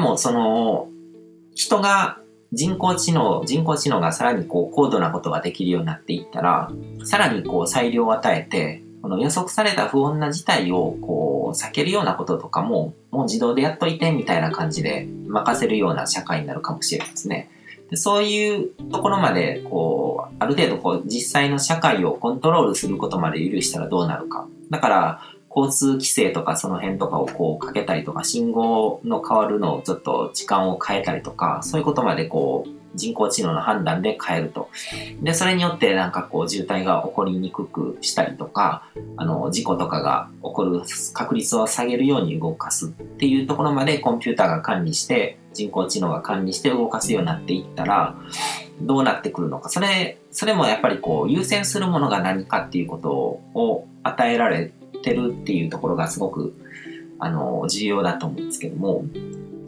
もその、人が人工知能、人工知能がさらにこう高度なことができるようになっていったら、さらにこう裁量を与えて、この予測された不穏な事態をこう避けるようなこととかも、もう自動でやっといてみたいな感じで任せるような社会になるかもしれないですね。でそういうところまで、こう、ある程度こう実際の社会をコントロールすることまで許したらどうなるか。だから、交通規制とかその辺とかをこうかけたりとか、信号の変わるのをちょっと時間を変えたりとか、そういうことまでこう、人工知能の判断で変えると。で、それによってなんかこう渋滞が起こりにくくしたりとか、あの、事故とかが起こる確率を下げるように動かすっていうところまでコンピューターが管理して、人工知能が管理して動かすようになっていったら、どうなってくるのか。それ、それもやっぱりこう優先するものが何かっていうことを与えられてるっていうところがすごく、あの、重要だと思うんですけども、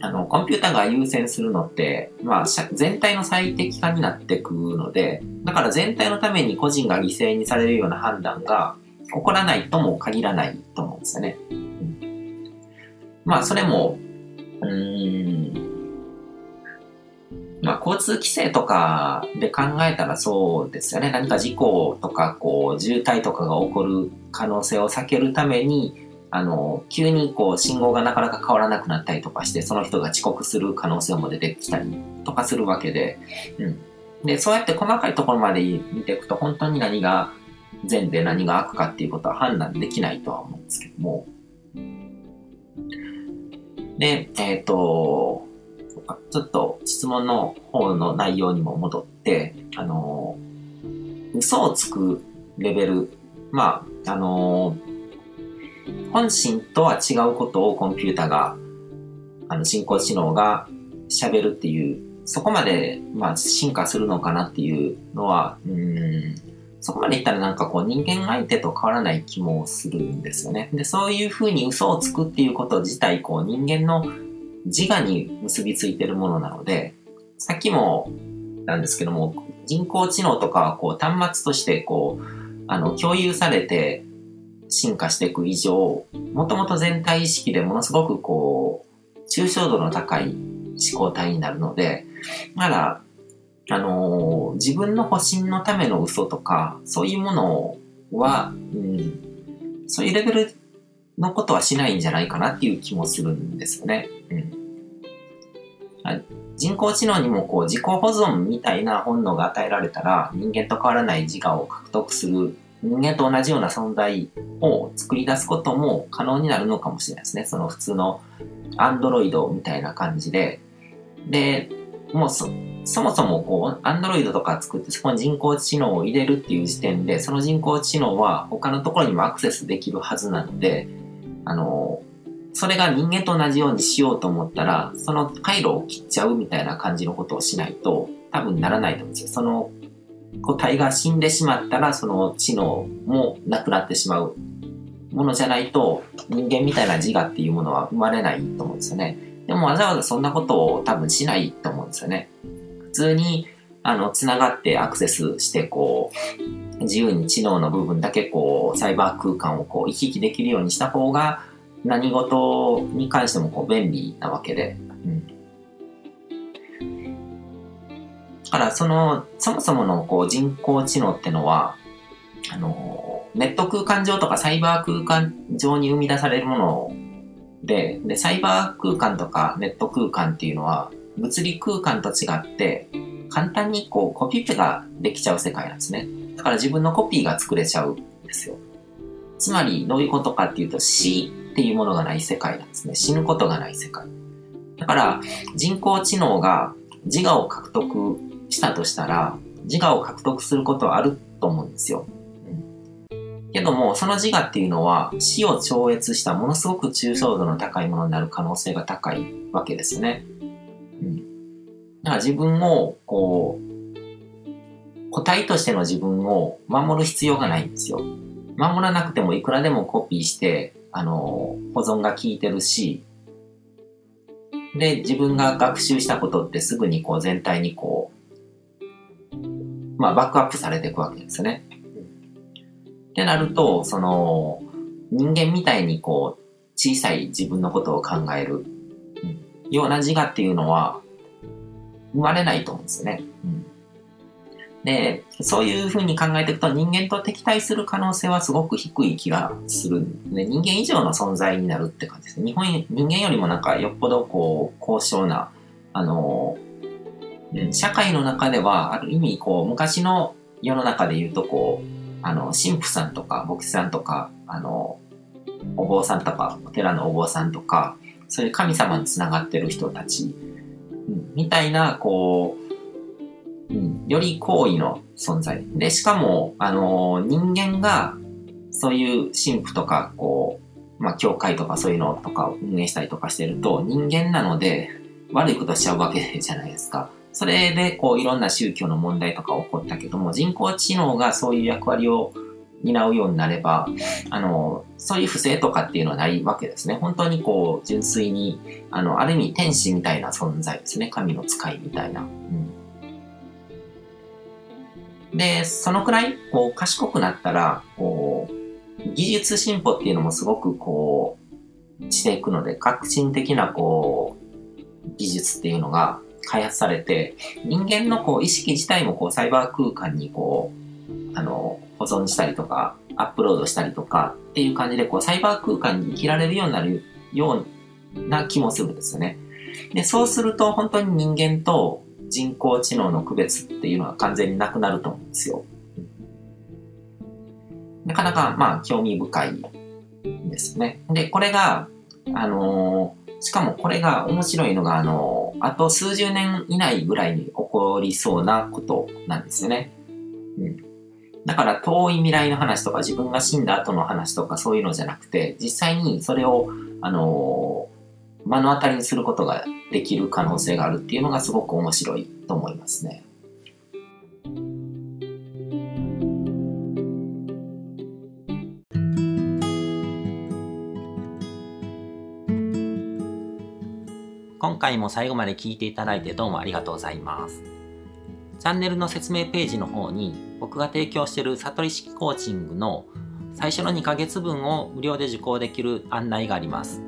あの、コンピューターが優先するのって、まあ、全体の最適化になってくるので、だから全体のために個人が犠牲にされるような判断が起こらないとも限らないと思うんですよね。うん、まあ、それも、うん、交通規制とかで考えたらそうですよね。何か事故とか、こう、渋滞とかが起こる可能性を避けるために、あの、急にこう信号がなかなか変わらなくなったりとかして、その人が遅刻する可能性も出てきたりとかするわけで、うん。で、そうやって細かいところまで見ていくと、本当に何が善で何が悪かっていうことは判断できないとは思うんですけども。で、えっ、ー、と、ちょっと質問の方の内容にも戻って、あの、嘘をつくレベル、まあ、あの、本心とは違うことをコンピューターが、あの、人工知能が喋るっていう、そこまで、まあ、進化するのかなっていうのは、うん、そこまで言ったらなんかこう人間相手と変わらない気もするんですよね。で、そういうふうに嘘をつくっていうこと自体、こう人間の自我に結びついてるものなので、さっきもなんですけども、人工知能とかはこう端末としてこう、あの、共有されて進化していく以上、もともと全体意識でものすごくこう、抽象度の高い思考体になるので、まだ、あのー、自分の保身のための嘘とか、そういうものは、うん、そういうレベルのことはしないんじゃないかなっていう気もするんですよね。うん、人工知能にもこう自己保存みたいな本能が与えられたら人間と変わらない自我を獲得する人間と同じような存在を作り出すことも可能になるのかもしれないですね。その普通のアンドロイドみたいな感じで。で、もうそ、そもそもこう、アンドロイドとか作ってそこに人工知能を入れるっていう時点で、その人工知能は他のところにもアクセスできるはずなので、あの、それが人間と同じようにしようと思ったら、その回路を切っちゃうみたいな感じのことをしないと、多分ならないと思うんですよ。その個体が死んでしまったら、その知能もなくなってしまうものじゃないと、人間みたいな自我っていうものは生まれないと思うんですよね。でもわざわざそんなことを多分しないと思うんですよね。普通に、あの、つながってアクセスして、こう、自由に知能の部分だけこう、サイバー空間をこう、行き来できるようにした方が、何事に関してもこう、便利なわけで、うんだからその、そもそものこう人工知能ってのは、あの、ネット空間上とかサイバー空間上に生み出されるもので、で、サイバー空間とかネット空間っていうのは、物理空間と違って、簡単にこうコピペができちゃう世界なんですね。だから自分のコピーが作れちゃうんですよ。つまりどういうことかっていうと死っていうものがない世界なんですね。死ぬことがない世界。だから人工知能が自我を獲得したとしたら、自我を獲得することはあると思うんですよ。うん、けども、その自我っていうのは死を超越したものすごく抽象度の高いものになる可能性が高いわけですね。うん。だから自分を、こう、個体としての自分を守る必要がないんですよ。守らなくてもいくらでもコピーして、あの、保存が効いてるし、で、自分が学習したことってすぐにこう全体にこうまあ、バックアップされていくわけですよね。ってなると、その、人間みたいにこう、小さい自分のことを考える。ような自我っていうのは生まれないと思うんですよね。うんで、そういうふうに考えていくと人間と敵対する可能性はすごく低い気がするんで、人間以上の存在になるって感じですね。日本、人間よりもなんかよっぽどこう、高尚な、あの、社会の中ではある意味こう、昔の世の中で言うとこう、あの、神父さんとか牧師さんとか、あの、お坊さんとか、お寺のお坊さんとか、そういう神様につながってる人たち、みたいな、こう、より高位の存在。で、しかも、あの、人間が、そういう神父とか、こう、まあ、教会とかそういうのとかを運営したりとかしてると、人間なので、悪いことしちゃうわけじゃないですか。それで、こう、いろんな宗教の問題とか起こったけども、人工知能がそういう役割を担うようになれば、あの、そういう不正とかっていうのはないわけですね。本当にこう、純粋に、あの、ある意味天使みたいな存在ですね。神の使いみたいな。うんで、そのくらい、こう、賢くなったら、こう、技術進歩っていうのもすごく、こう、していくので、革新的な、こう、技術っていうのが開発されて、人間の、こう、意識自体も、こう、サイバー空間に、こう、あの、保存したりとか、アップロードしたりとかっていう感じで、こう、サイバー空間に生きられるようになるような気もするんですよね。で、そうすると、本当に人間と、人工知能の区別っていうのは完全になくなると思うんですよ。なかなか、まあ、興味深いですね。で、これが、あのー、しかもこれが面白いのが、あのー、あと数十年以内ぐらいに起こりそうなことなんですよね。うん。だから遠い未来の話とか自分が死んだ後の話とかそういうのじゃなくて、実際にそれを、あのー、目の当たりにすることができる可能性があるっていうのがすごく面白いと思いますね。今回も最後まで聞いていただいてどうもありがとうございます。チャンネルの説明ページの方に僕が提供している悟り式コーチングの最初の2ヶ月分を無料で受講できる案内があります。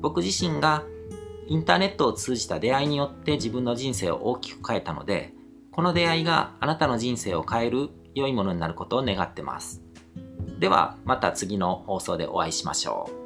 僕自身がインターネットを通じた出会いによって自分の人生を大きく変えたのでこの出会いがあなたの人生を変える良いものになることを願ってます。ではまた次の放送でお会いしましょう。